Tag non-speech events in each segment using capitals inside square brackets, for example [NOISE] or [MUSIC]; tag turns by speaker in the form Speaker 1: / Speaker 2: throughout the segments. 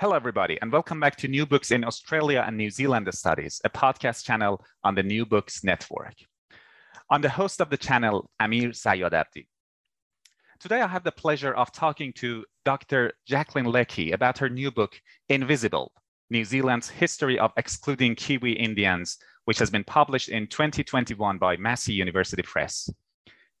Speaker 1: Hello, everybody, and welcome back to New Books in Australia and New Zealand Studies, a podcast channel on the New Books Network. I'm the host of the channel, Amir Sayadabdi. Today, I have the pleasure of talking to Dr. Jacqueline Leckie about her new book, Invisible New Zealand's History of Excluding Kiwi Indians, which has been published in 2021 by Massey University Press.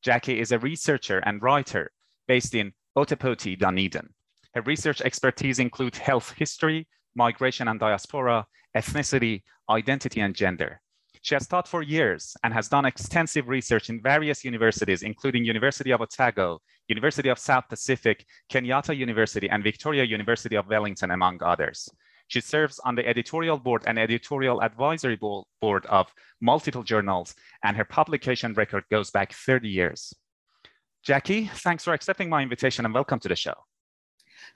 Speaker 1: Jackie is a researcher and writer based in Otepoti, Dunedin. Her research expertise include health history, migration and diaspora, ethnicity, identity, and gender. She has taught for years and has done extensive research in various universities, including University of Otago, University of South Pacific, Kenyatta University, and Victoria University of Wellington, among others. She serves on the editorial board and editorial advisory board of multiple journals, and her publication record goes back 30 years. Jackie, thanks for accepting my invitation and welcome to the show.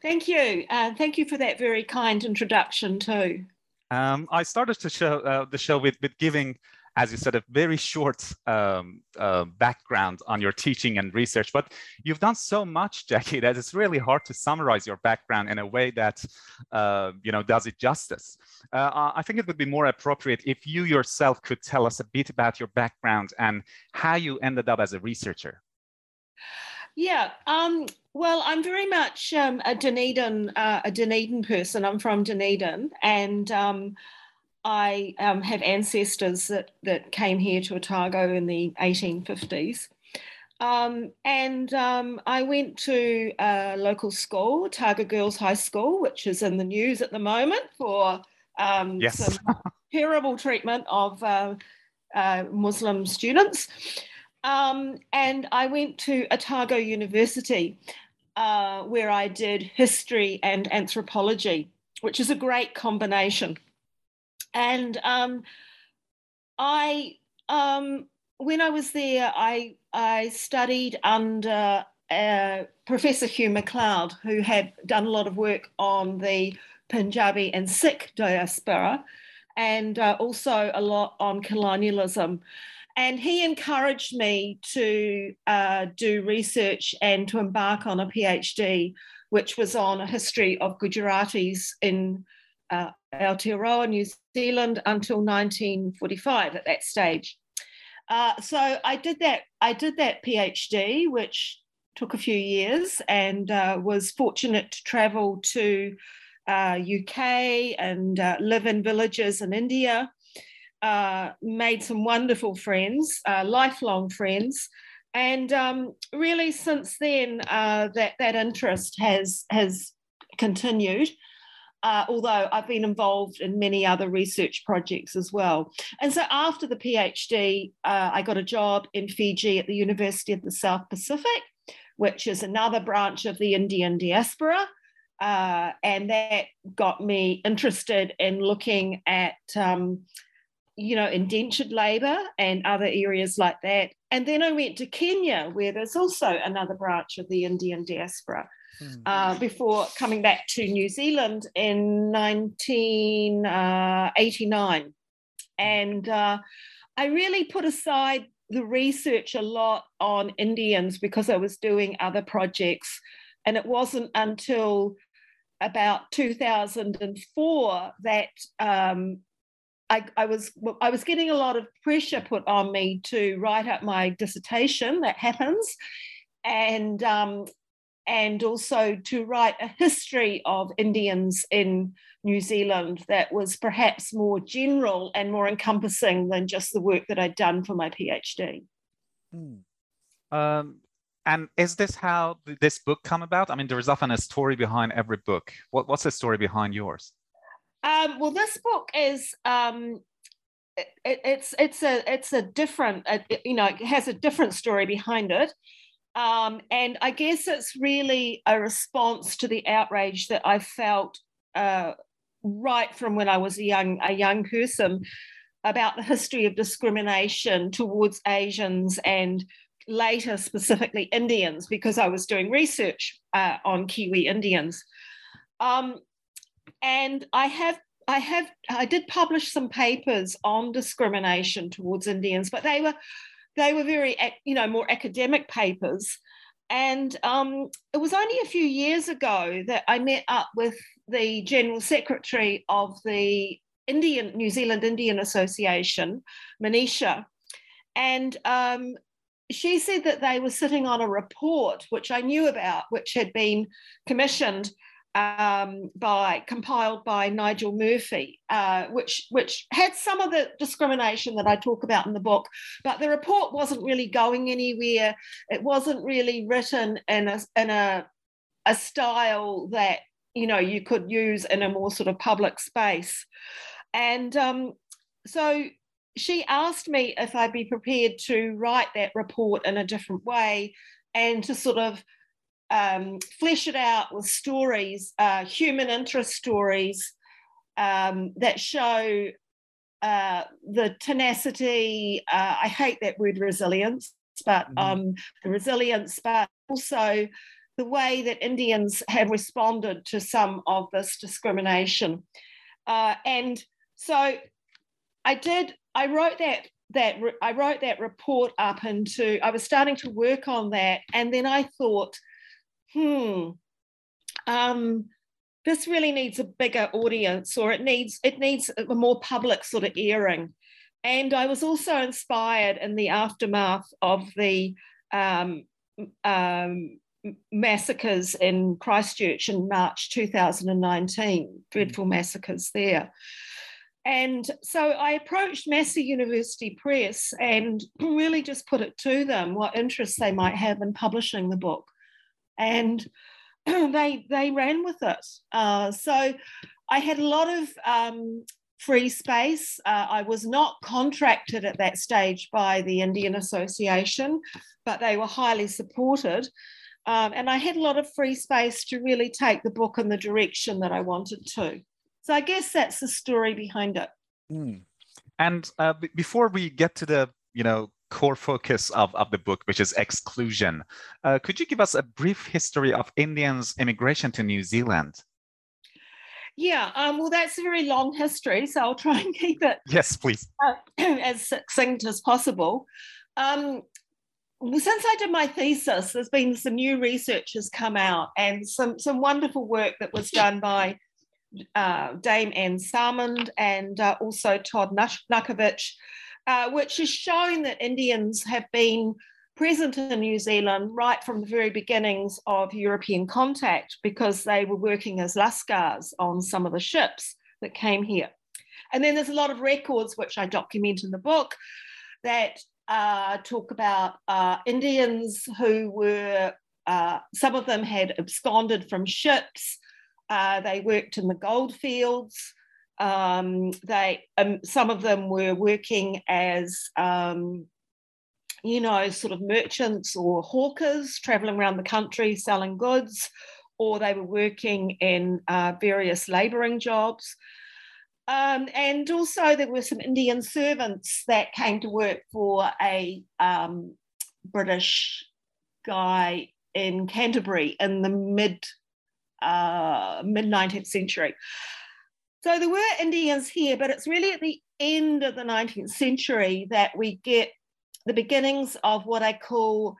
Speaker 2: Thank you. Uh, thank you for that very kind introduction, too.
Speaker 1: Um, I started to show uh, the show with, with giving, as you said, a very short um, uh, background on your teaching and research. But you've done so much, Jackie, that it's really hard to summarize your background in a way that uh, you know does it justice. Uh, I think it would be more appropriate if you yourself could tell us a bit about your background and how you ended up as a researcher.
Speaker 2: Yeah, um, well, I'm very much um, a Dunedin uh, a Dunedin person. I'm from Dunedin, and um, I um, have ancestors that that came here to Otago in the 1850s. Um, and um, I went to a local school, Otago Girls High School, which is in the news at the moment for um,
Speaker 1: yes.
Speaker 2: some terrible treatment of uh, uh, Muslim students. Um, and I went to Otago University, uh, where I did history and anthropology, which is a great combination. And um, I, um, when I was there, I I studied under uh, Professor Hugh MacLeod, who had done a lot of work on the Punjabi and Sikh diaspora, and uh, also a lot on colonialism and he encouraged me to uh, do research and to embark on a PhD, which was on a history of Gujaratis in uh, Aotearoa, New Zealand, until 1945 at that stage. Uh, so I did that. I did that PhD, which took a few years, and uh, was fortunate to travel to UK uh, and uh, live in villages in India uh, made some wonderful friends, uh, lifelong friends, and um, really since then uh, that that interest has has continued. Uh, although I've been involved in many other research projects as well. And so after the PhD, uh, I got a job in Fiji at the University of the South Pacific, which is another branch of the Indian diaspora. Uh, and that got me interested in looking at um, you know, indentured labour and other areas like that. And then I went to Kenya, where there's also another branch of the Indian diaspora. mm. uh, before coming back to New Zealand in 1989. Uh, and uh, I really put aside the research a lot on Indians because I was doing other projects. And it wasn't until about 2004 that um, I, I, was I was getting a lot of pressure put on me to write up my dissertation. That happens, and um, and also to write a history of Indians in New Zealand that was perhaps more general and more encompassing than just the work that I'd done for my PhD.
Speaker 1: Hmm. Um, and is this how this book come about? I mean, there is often a story behind every book. What, what's the story behind yours?
Speaker 2: Um, well, this book is um, it, it's it's a it's a different it, you know it has a different story behind it. Um, and I guess it's really a response to the outrage that I felt uh, right from when I was a young a young person about the history of discrimination towards Asians and later specifically Indians because I was doing research uh, on Kiwi Indians. Um, and I have I have I did publish some papers on discrimination towards Indians, but they were they were very, you know, more academic papers. And um, it was only a few years ago that I met up with the General Secretary of the Indian New Zealand Indian Association, Manisha, and um, she said that they were sitting on a report which I knew about, which had been commissioned um, by compiled by Nigel Murphy, uh, which which had some of the discrimination that I talk about in the book, but the report wasn't really going anywhere. It wasn't really written in a in a a style that you know you could use in a more sort of public space, and um, so she asked me if I'd be prepared to write that report in a different way and to sort of um, flesh it out with stories, uh, human interest stories um, that show uh, the tenacity. Uh, I hate that word resilience, but mm-hmm. um, the resilience, but also the way that Indians have responded to some of this discrimination. Uh, and so I did, I wrote that that I wrote that report up into I was starting to work on that and then I thought hmm, um, this really needs a bigger audience, or it needs it needs a more public sort of airing. And I was also inspired in the aftermath of the um, um, massacres in Christchurch in March 2019, dreadful massacres there. And so I approached Massey University Press and [CLEARS THROAT] really just put it to them what interest they might have in publishing the book and [CLEARS THROAT] they they ran with it. Uh, so I had a lot of um, free space. Uh, I was not contracted at that stage by the Indian Association, but they were highly supported. Um, and I had a lot of free space to really take the book in the direction that I wanted to. So I guess that's the story behind it.
Speaker 1: Mm. And uh, b- before we get to the you know core focus of, of the book, which is exclusion. Uh, could you give us a brief history of Indians' immigration to New Zealand?
Speaker 2: Yeah, um, well, that's a very long history, so I'll try and keep it.
Speaker 1: Yes, please.
Speaker 2: Uh, [CLEARS THROAT] as succinct as possible. Um, since I did my thesis, there's been some new research has come out and some, some wonderful work that was done by uh, Dame Anne Salmond and uh, also Todd Nachowitz uh, which has shown that Indians have been present in New Zealand right from the very beginnings of European contact because they were working as Lascars on some of the ships that came here. And then there's a lot of records, which I document in the book, that uh, talk about uh, Indians who were, uh, some of them had absconded from ships, uh, they worked in the gold fields. Um, they um, some of them were working as um, you know sort of merchants or hawkers traveling around the country selling goods or they were working in uh, various labouring jobs. Um, and also, there were some Indian servants that came to work for a um, British guy in Canterbury in the mid uh, mid 19th century. So there were Indians here, but it's really at the end of the 19th century that we get the beginnings of what I call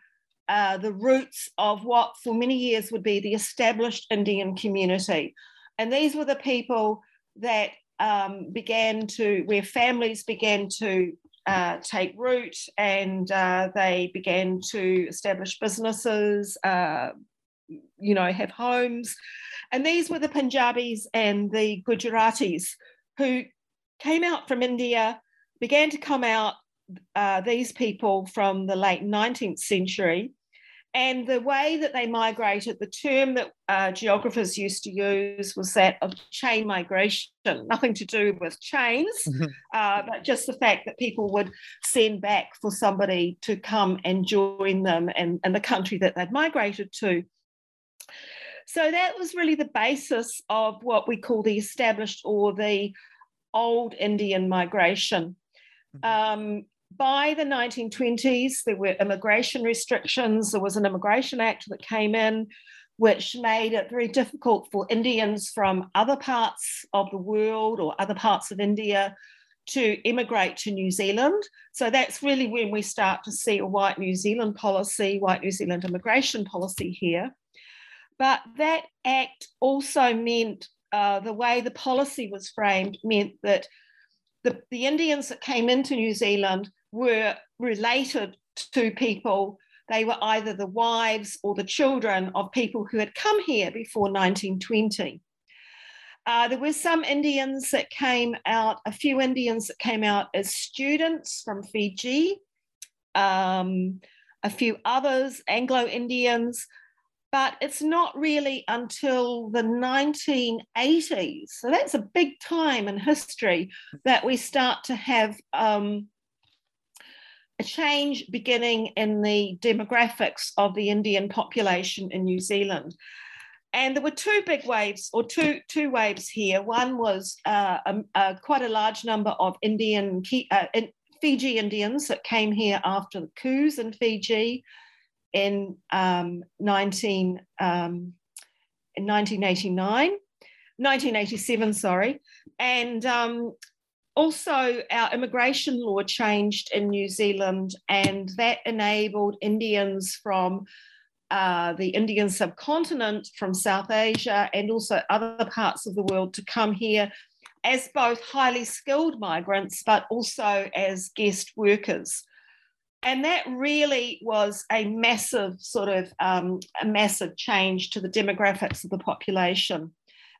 Speaker 2: uh, the roots of what for many years would be the established Indian community. And these were the people that um, began to, where families began to uh, take root and uh, they began to establish businesses, uh, you know, have homes. And these were the Punjabis and the Gujaratis who came out from India, began to come out, uh, these people from the late 19th century. And the way that they migrated, the term that uh, geographers used to use was that of chain migration, nothing to do with chains, mm-hmm. uh, but just the fact that people would send back for somebody to come and join them and, and the country that they'd migrated to. So that was really the basis of what we call the established or the old Indian migration. Mm-hmm. Um, by the 1920s, there were immigration restrictions. There was an Immigration Act that came in, which made it very difficult for Indians from other parts of the world or other parts of India to immigrate to New Zealand. So that's really when we start to see a white New Zealand policy, white New Zealand immigration policy here. But that act also meant uh, the way the policy was framed meant that the, the Indians that came into New Zealand were related to people. They were either the wives or the children of people who had come here before 1920. Uh, there were some Indians that came out, a few Indians that came out as students from Fiji, um, a few others, Anglo Indians, but it's not really until the 1980s, so that's a big time in history, that we start to have um, a change beginning in the demographics of the Indian population in New Zealand. And there were two big waves, or two, two waves here. One was uh, a, a, quite a large number of Indian, uh, Fiji Indians that came here after the coups in Fiji in, um, 19, um, in 1989, 1987, sorry. And um, also, our immigration law changed in New Zealand, and that enabled Indians from uh, the Indian subcontinent, from South Asia, and also other parts of the world to come here as both highly skilled migrants, but also as guest workers. And that really was a massive sort of um, a massive change to the demographics of the population.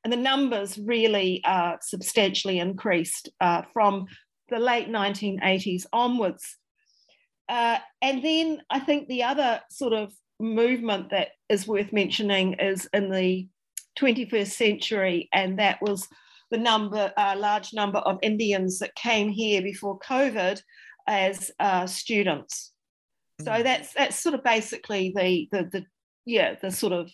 Speaker 2: And the numbers really uh, substantially increased uh, from the late 1980s onwards. Uh, and then I think the other sort of movement that is worth mentioning is in the 21st century, and that was the number, a large number of Indians that came here before COVID as uh, students. So hmm. that's that's sort of basically the the the yeah the sort of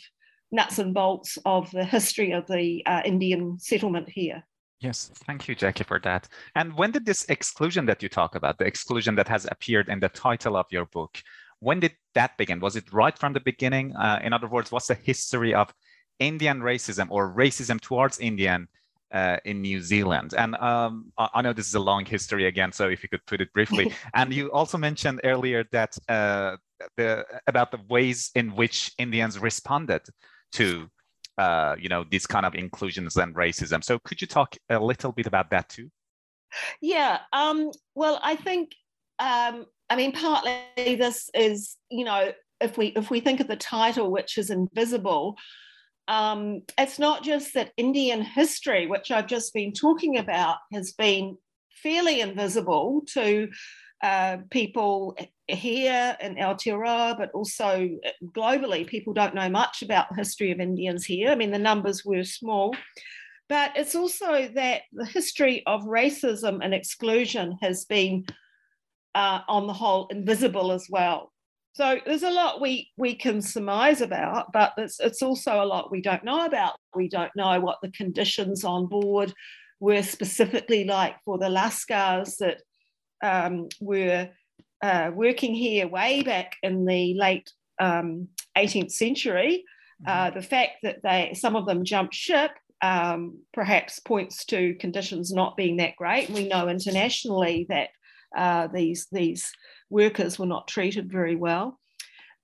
Speaker 2: nuts and bolts of the history of the uh, Indian settlement here.
Speaker 1: Yes, thank you, Jackie, for that. And when did this exclusion that you talk about, the exclusion that has appeared in the title of your book, when did that begin? Was it right from the beginning? Uh, in other words, what's the history of Indian racism or racism towards Indian uh, in New Zealand. And um, I know this is a long history again, so if you could put it briefly. [LAUGHS] and you also mentioned earlier that uh, the about the ways in which Indians responded to uh, you know these kind of inclusions and racism. So could you talk a little bit about that too?
Speaker 2: Yeah. Um, well, I think um, I mean partly this is you know if we if we think of the title, which is invisible. Um, it's not just that Indian history, which I've just been talking about, has been fairly invisible to uh, people here in Aotearoa, but also globally, people don't know much about the history of Indians here. I mean, the numbers were small. But it's also that the history of racism and exclusion has been, uh, on the whole, invisible as well. So there's a lot we we can surmise about, but it's it's also a lot we don't know about. We don't know what the conditions on board were specifically like for the Lascars that um, were uh, working here way back in the late um, 18th century. Uh, the fact that they some of them jumped ship um, perhaps points to conditions not being that great. We know internationally that uh, these these workers were not treated very well.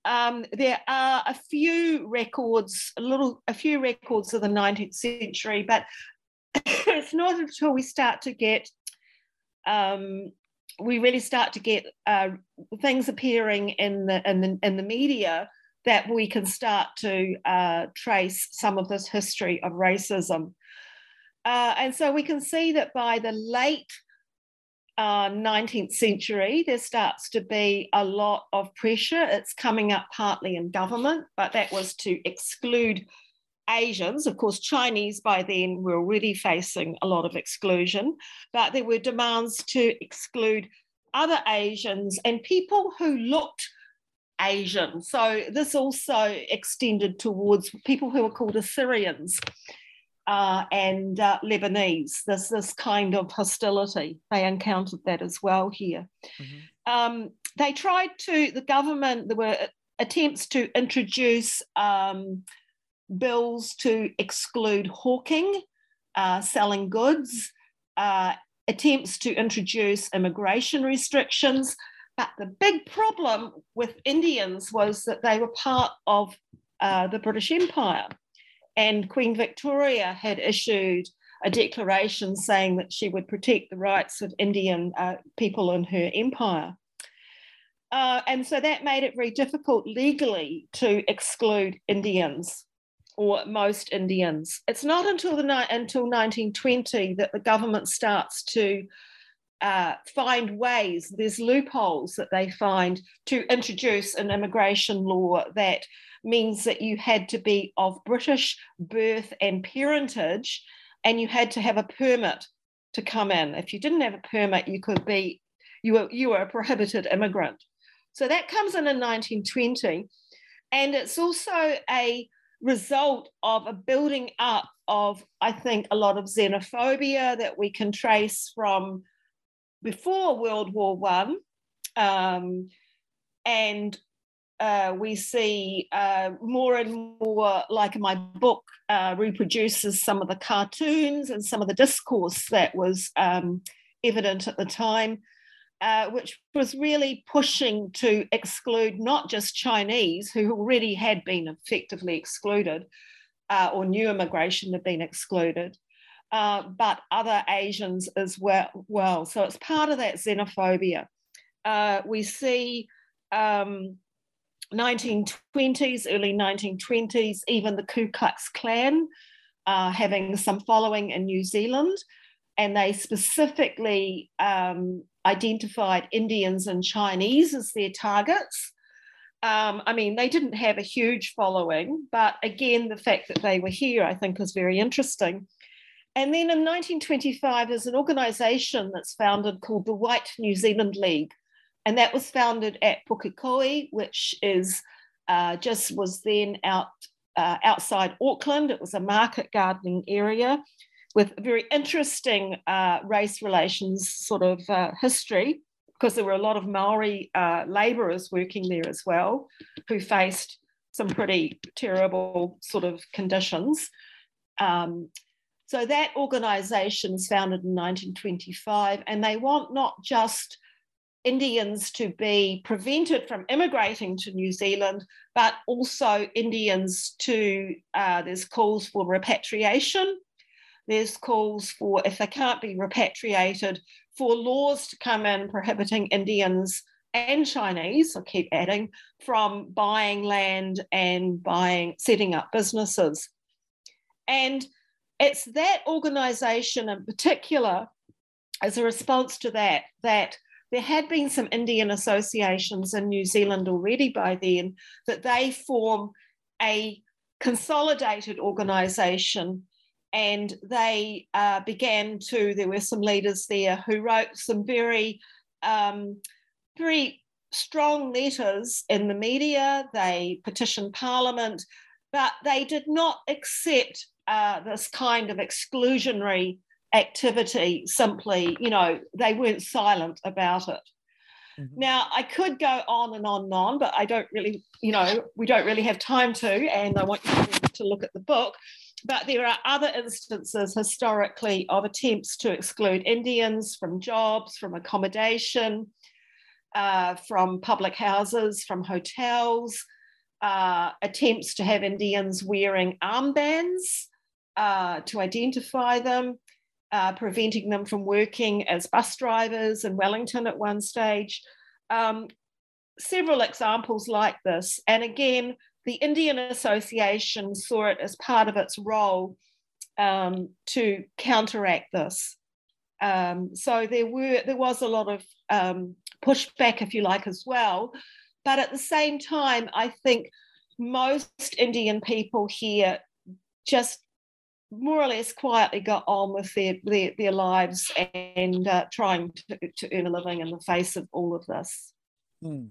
Speaker 2: Um, there are a few records, a little, a few records of the 19th century, but [LAUGHS] it's not until we start to get, um, we really start to get uh, things appearing in the in the in the media that we can start to uh, trace some of this history of racism. Uh, and so we can see that by the late uh, 19th century, there starts to be a lot of pressure. It's coming up partly in government, but that was to exclude Asians. Of course, Chinese by then were already facing a lot of exclusion, but there were demands to exclude other Asians and people who looked Asian. So this also extended towards people who were called Assyrians uh, and uh, Lebanese. There's this kind of hostility. They encountered that as well here. Mm-hmm. Um, they tried to, the government, there were attempts to introduce um, bills to exclude hawking, uh, selling goods, uh, attempts to introduce immigration restrictions. But the big problem with Indians was that they were part of uh, the British Empire. And Queen Victoria had issued a declaration saying that she would protect the rights of Indian uh, people in her empire. Uh, and so that made it very difficult legally to exclude Indians or most Indians. It's not until the until 1920 that the government starts to uh, find ways. There's loopholes that they find to introduce an immigration law that means that you had to be of British birth and parentage, and you had to have a permit to come in. If you didn't have a permit, you could be you were you were a prohibited immigrant. So that comes in in 1920, and it's also a result of a building up of I think a lot of xenophobia that we can trace from before World War One. Um, and uh, we see uh, more and more, like my book uh, reproduces some of the cartoons and some of the discourse that was um, evident at the time, uh, which was really pushing to exclude not just Chinese, who already had been effectively excluded, uh, or new immigration had been excluded, but other Asians as well. well. So it's part of that xenophobia. we see um, 1920s, early 1920s, even the Ku Klux Klan uh, having some following in New Zealand. And they specifically um, identified Indians and Chinese as their targets. Um, I mean, they didn't have a huge following, but again, the fact that they were here, I think, is very interesting. And then in 1925, there's an organization that's founded called the White New Zealand League. And that was founded at Pukekohe, which is uh, just was then out uh, outside Auckland. It was a market gardening area with very interesting uh, race relations sort of uh, history, because there were a lot of Maori uh, labourers working there as well, who faced some pretty terrible sort of conditions. Um, so that organisation is founded in 1925, and they want not just Indians to be prevented from immigrating to New Zealand, but also Indians to, uh, there's calls for repatriation. There's calls for, if they can't be repatriated, for laws to come in prohibiting Indians and Chinese, I keep adding, from buying land and buying, setting up businesses. And it's that organization in particular, as a response to that, that there had been some Indian associations in New Zealand already by then that they form a consolidated organisation and they uh, began to there were some leaders there who wrote some very um, very strong letters in the media. They petitioned parliament but they did not accept uh, this kind of exclusionary activity simply, you know, they weren't silent about it. Mm-hmm. Now, I could go on and on and on, but I don't really, you know, we don't really have time to, and I want you to look at the book. But there are other instances historically of attempts to exclude Indians from jobs, from accommodation, uh, from public houses, from hotels, uh, attempts to have Indians wearing armbands uh, to identify them, uh, preventing them from working as bus drivers in Wellington at one stage. Um, several examples like this. And again, the Indian Association saw it as part of its role um, to counteract this. Um, so there were there was a lot of um, pushback, if you like, as well. But at the same time, I think most Indian people here just more or less quietly got on with their, their, their lives and uh, trying to, to earn a living in the face of all of this.
Speaker 1: Hmm.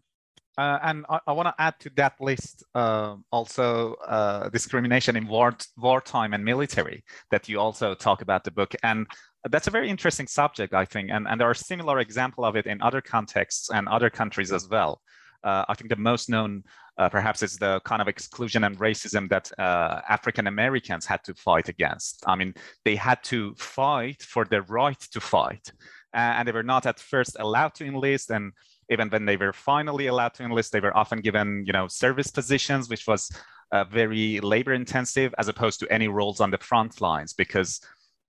Speaker 1: Uh, and I, I want to add to that list uh, also uh, discrimination in war, wartime and military that you also talk about the book. And that's a very interesting subject, I think. And, and there are similar example of it in other contexts and other countries as well. Uh, I think the most known uh, perhaps it's the kind of exclusion and racism that uh, African Americans had to fight against. I mean, they had to fight for their right to fight, and they were not at first allowed to enlist. And even when they were finally allowed to enlist, they were often given, you know, service positions, which was uh, very labor intensive, as opposed to any roles on the front lines, because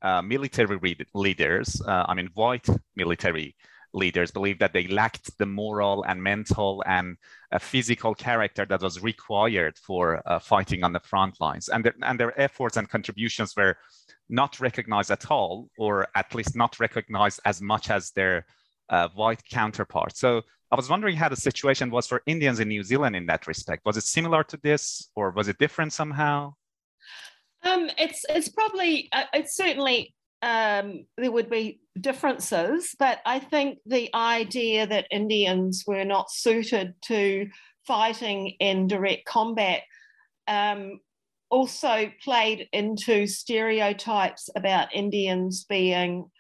Speaker 1: uh, military leaders, uh, I mean, white military leaders believed that they lacked the moral and mental and uh, physical character that was required for uh, fighting on the front lines. And, their, and their efforts and contributions were not recognized at all, or at least not recognized as much as their uh, white counterparts. So I was wondering how the situation was for Indians in New Zealand in that respect. Was it similar to this, or was it different somehow?
Speaker 2: Um, it's it's probably uh, it's certainly um, there would be differences, but I think the idea that Indians were not suited to fighting in direct combat um, also played into stereotypes about Indians being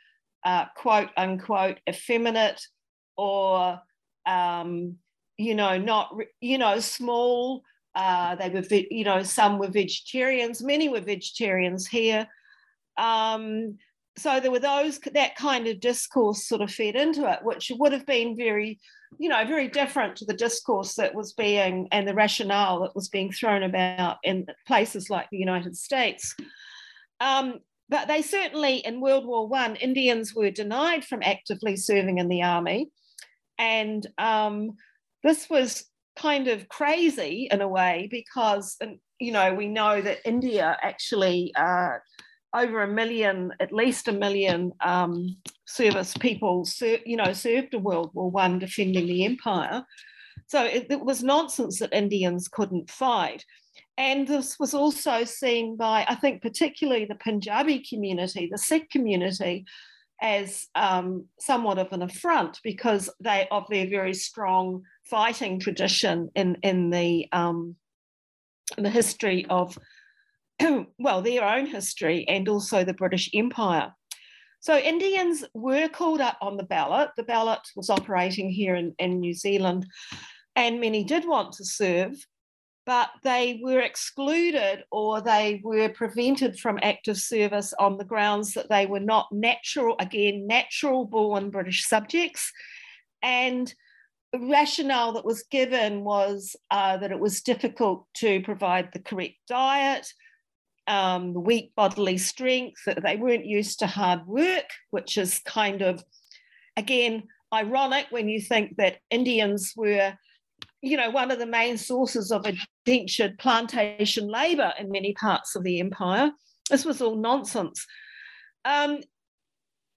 Speaker 2: uh, quote unquote effeminate or um, you know not you know small. Uh, they were you know some were vegetarians, many were vegetarians here. Um, so there were those that kind of discourse sort of fed into it, which would have been very, you know, very different to the discourse that was being and the rationale that was being thrown about in places like the United States. Um, but they certainly in World War One, Indians were denied from actively serving in the army, and um, this was kind of crazy in a way because, you know, we know that India actually. Uh, over a million, at least a million um, service people, ser- you know, served in World War One defending the empire. So it, it, was nonsense that Indians couldn't fight. And this was also seen by, I think, particularly the Punjabi community, the Sikh community, as um, somewhat of an affront because they of their very strong fighting tradition in in the um, in the history of [CLEARS THROAT] well, their own history and also the British Empire. So Indians were called up on the ballot. The ballot was operating here in, in New Zealand, and many did want to serve, but they were excluded or they were prevented from active service on the grounds that they were not natural, again, natural born British subjects. And the rationale that was given was uh, that it was difficult to provide the correct diet, um, weak bodily strength, that they weren't used to hard work, which is kind of, again, ironic when you think that Indians were, you know, one of the main sources of indentured plantation labor in many parts of the empire. This was all nonsense. Um,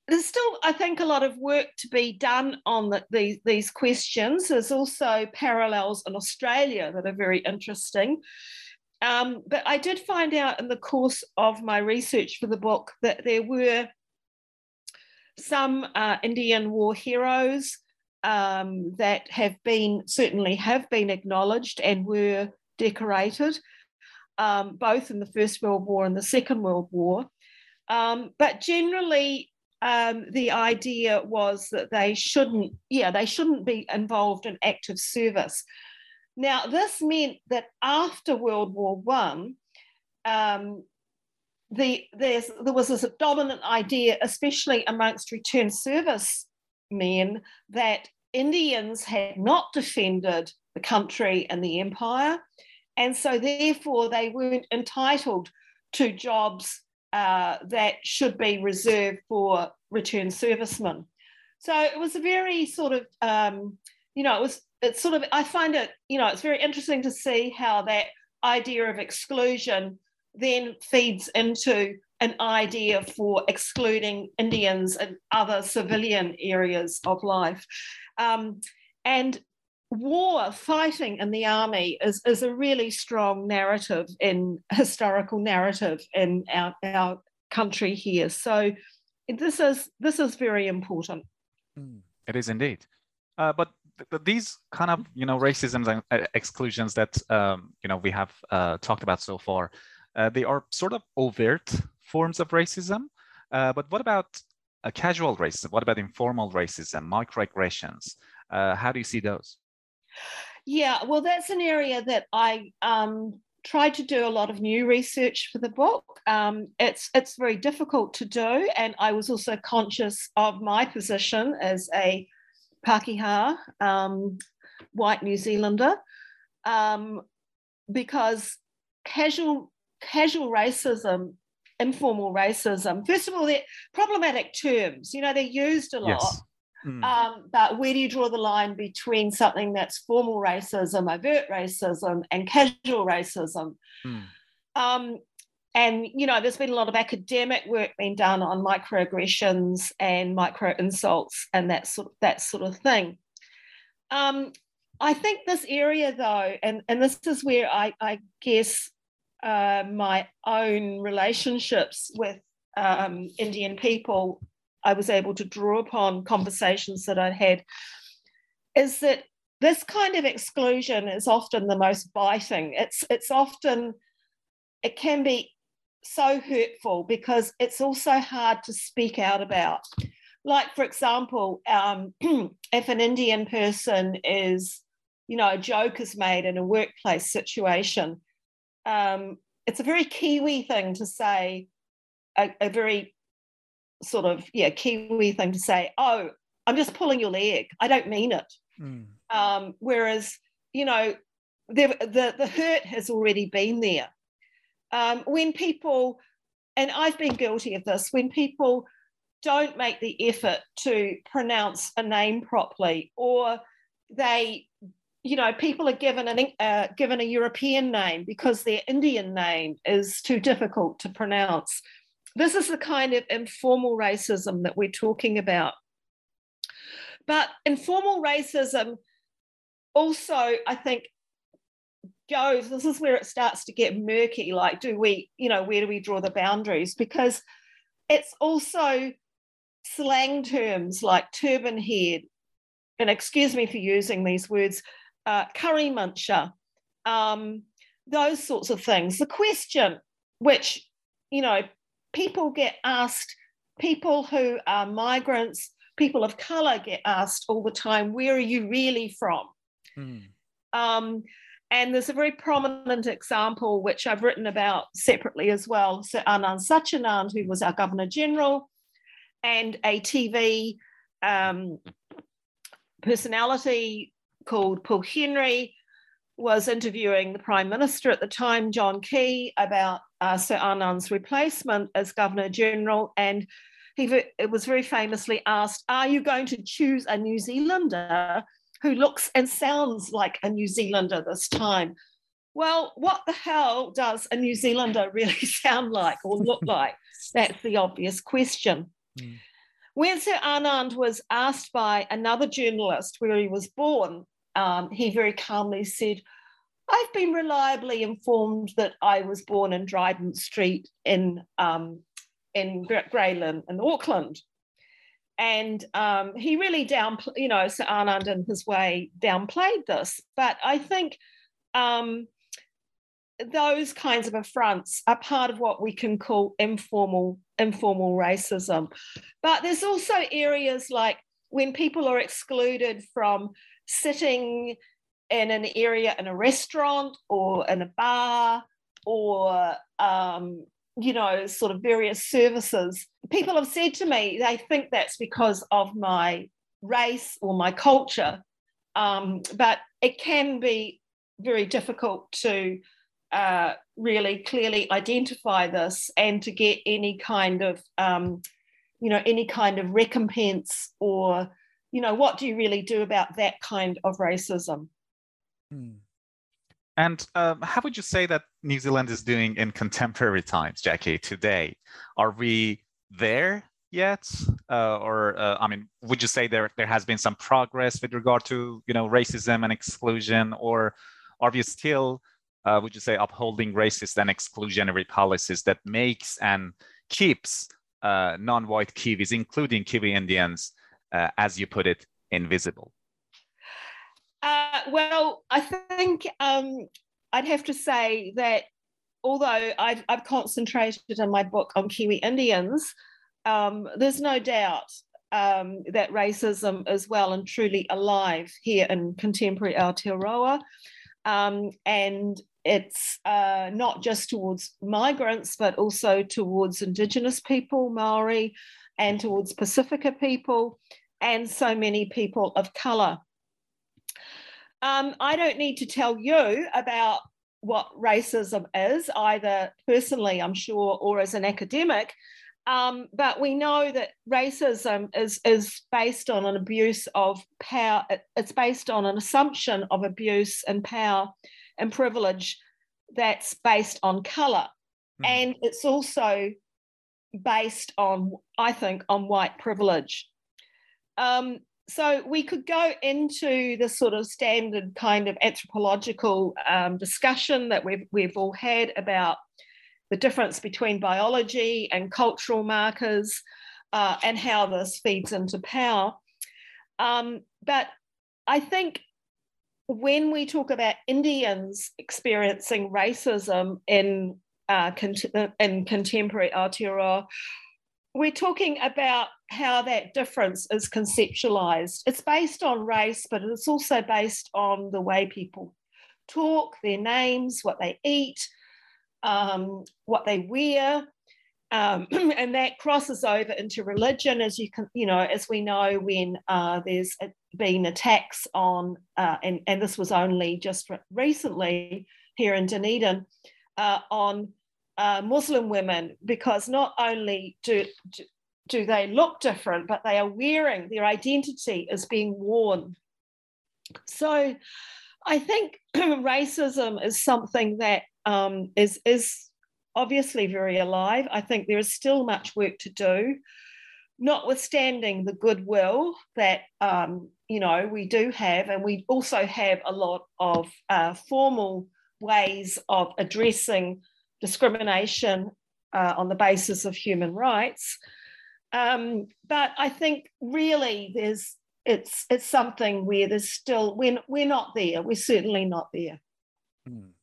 Speaker 2: there's still, I think, a lot of work to be done on the, these, these questions. There's also parallels in Australia that are very interesting. Um, but I did find out in the course of my research for the book that there were some uh, Indian war heroes um, that have been certainly have been acknowledged and were decorated, um, both in the First World War and the Second World War. Um, but generally, um, the idea was that they shouldn't, yeah, they shouldn't be involved in active service. Now, this meant that after World War One, um, the, there was this dominant idea, especially amongst return service men, that Indians had not defended the country and the empire. And so, therefore, they weren't entitled to jobs uh, that should be reserved for return servicemen. So it was a very sort of, um, you know, it was, it's sort of, I find it, you know, it's very interesting to see how that idea of exclusion then feeds into an idea for excluding Indians and other civilian areas of life. Um, and war, fighting in the army, is, is a really strong narrative in [LAUGHS] historical narrative in our, our country here. So this is this is very important.
Speaker 1: Hmm. It is indeed. Uh, but these kind of you know racisms and uh, exclusions that um, you know we have uh, talked about so far, uh, they are sort of overt forms of racism. Uh, but what about casual racism? What about informal racism, microaggressions? Uh, how do you see those?
Speaker 2: Yeah, well, that's an area that I um, tried to do a lot of new research for the book. Um, it's it's very difficult to do, and I was also conscious of my position as a Pakeha, um, white New Zealander, um, because casual casual racism, informal racism. First of all, they're problematic terms. You know, they're used a lot. Yes. Mm. Um, but where do you draw the line between something that's formal racism, overt racism, and casual racism? Mm. Um, and you know, there's been a lot of academic work being done on microaggressions and micro insults and that sort of, that sort of thing. Um, I think this area, though, and, and this is where I, I guess uh, my own relationships with um, Indian people I was able to draw upon conversations that I'd had is that this kind of exclusion is often the most biting. It's it's often it can be so hurtful because it's also hard to speak out about. Like for example, um, [CLEARS THROAT] if an Indian person is, you know, a joke is made in a workplace situation, um, it's a very Kiwi thing to say, a, a very sort of yeah Kiwi thing to say. Oh, I'm just pulling your leg. I don't mean it. Mm. Um, whereas you know the, the the hurt has already been there. Um, when people, and I've been guilty of this, when people don't make the effort to pronounce a name properly, or they, you know, people are given an uh, given a European name because their Indian name is too difficult to pronounce this is the kind of informal racism that we're talking about. But informal racism also, I think, goes, this is where it starts to get murky. Like, do we, you know, where do we draw the boundaries? Because it's also slang terms like turban head, and excuse me for using these words, uh, curry muncher, um, those sorts of things. The question, which, you know, people get asked, people who are migrants, people of color get asked all the time, where are you really from? Mm. Um, and there's a very prominent example, which I've written about separately as well. Sir Anand Satyanand, who was our Governor General, and a TV um, personality called Paul Henry was interviewing the Prime Minister at the time, John Key, about uh, Sir Anand's replacement as Governor General. And he it was very famously asked, Are you going to choose a New Zealander who looks and sounds like a New Zealander this time? Well, what the hell does a New Zealander [LAUGHS] really [LAUGHS] sound like or look [LAUGHS] like? That's the obvious question. Mm. When Sir Anand was asked by another journalist where he was born, um, he very calmly said, I've been reliably informed that I was born in Dryden Street in um, in Grey Lynn Auckland. And um, he really down, you know, Sir Anand in his way downplayed this. But I think um, those kinds of affronts are part of what we can call informal informal racism. But there's also areas like when people are excluded from sitting in an area in a restaurant or in a bar or um, you know sort of various services people have said to me they think that's because of my race or my culture um, but it can be very difficult to uh, really clearly identify this and to get any kind of um, you know any kind of recompense or you know what do you really do about that kind of racism
Speaker 1: hmm. And um, how would you say that new zealand is doing in contemporary times jackie today? Are we there yet? Uh, or uh, i mean would you say there there has been some progress with regard to you know racism and exclusion? Or are we still uh, would you say, upholding racist and exclusionary policies that makes and keeps uh, non-white Kiwis, including Kiwi Indians, uh, as you put it, invisible?
Speaker 2: Uh, well, I think um, I'd have to say that although I've, I've, concentrated in my book on Kiwi Indians, um, there's no doubt um, that racism is well and truly alive here in contemporary Aotearoa. Um, and it's uh, not just towards migrants, but also towards Indigenous people, Maori, and towards Pasifika people, and so many people of colour. Um, I don't need to tell you about what racism is, either personally, I'm sure, or as an academic. Um, but we know that racism is, is based on an abuse of power. It's based on an assumption of abuse and power and privilege that's based on color. Mm. And it's also based on, I think, on white privilege. Um, so we could go into the sort of standard kind of anthropological um, discussion that we've, we've all had about the difference between biology and cultural markers uh, and how this feeds into power. Um, but I think when we talk about Indians experiencing racism in uh, in contemporary Aotearoa, we're talking about how that difference is conceptualized. It's based on race, but it's also based on the way people talk, their names, what they eat, um, what they wear, um, [CLEARS THROAT] and that crosses over into religion, as you can, you know, as we know, when uh, there's been attacks on, uh, and, and this was only just recently here in Dunedin, uh, on uh, Muslim women, because not only do, do, do they look different, but they are wearing their identity is being worn. So I think [CLEARS THROAT] racism is something that um, is is obviously very alive. I think there is still much work to do, notwithstanding the goodwill that um, you know we do have, and we also have a lot of uh, formal ways of addressing discrimination uh, on the basis of human rights. Um, but I think really there's it's it's something where there's still we're, we're not there. We're certainly not there. Hmm.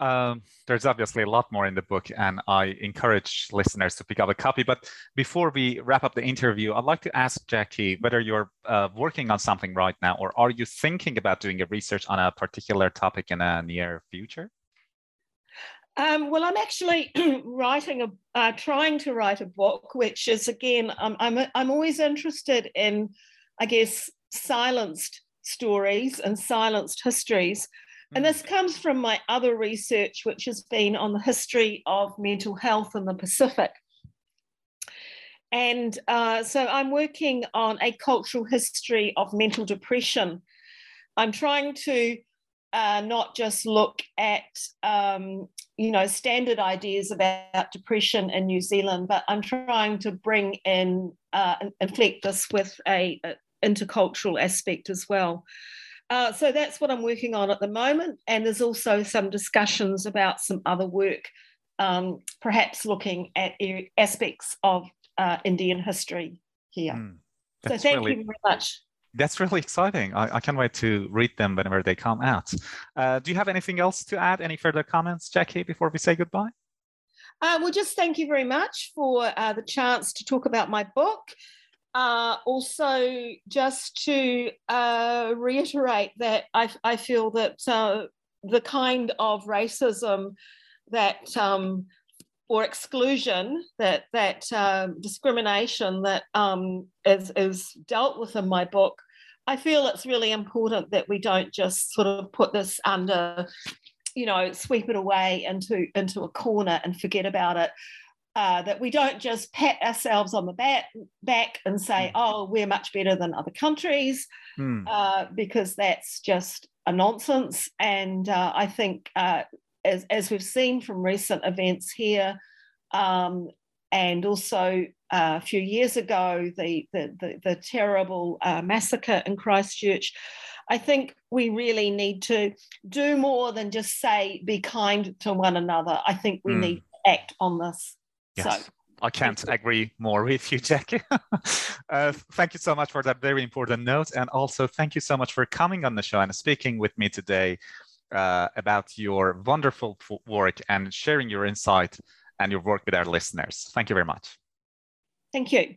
Speaker 1: Um, there's obviously a lot more in the book, and I encourage listeners to pick up a copy. But before we wrap up the interview, I'd like to ask Jackie whether you're uh, working on something right now, or are you thinking about doing a research on a particular topic in a near future?
Speaker 2: Um, well, I'm actually [CLEARS THROAT] writing a, uh, trying to write a book, which is again, um, I'm I'm always interested in, I guess, silenced stories and silenced histories and this comes from my other research, which has been on the history of mental health in the Pacific. And uh, so I'm working on a cultural history of mental depression. I'm trying to uh, not just look at um, you know standard ideas about depression in New Zealand, but I'm trying to bring in uh, inflect this with a, a intercultural aspect as well. Uh, so that's what I'm working on at the moment. And there's also some discussions about some other work, um, perhaps looking at aspects of uh, Indian history here. Mm, so thank really, you very much.
Speaker 1: That's really exciting. I, I, can't wait to read them whenever they come out. Uh, do you have anything else to add? Any further comments, Jackie, before we say goodbye?
Speaker 2: Uh, well, just thank you very much for uh, the chance to talk about my book. Uh, also, just to uh, reiterate that I, I feel that uh, the kind of racism that um, or exclusion that that um, discrimination that um, is, is dealt with in my book i feel it's really important that we don't just sort of put this under you know sweep it away into into a corner and forget about it uh, that we don't just pat ourselves on the back, back and say, hmm. oh, we're much better than other countries, mm. uh, because that's just a nonsense. And uh, I think, uh, as, as we've seen from recent events here, um, and also uh, a few years ago, the, the, the, the terrible uh, massacre in Christchurch, I think we really need to do more than just say, be kind to one another. I think we mm. need to act on this.
Speaker 1: Yes. So, I can't agree more with you, Jackie. [LAUGHS] uh, thank you so much for that very important note. And also, thank you so much for coming on the show and speaking with me today uh, about your wonderful work and sharing your insight and your work with our listeners. Thank you very much.
Speaker 2: Thank you.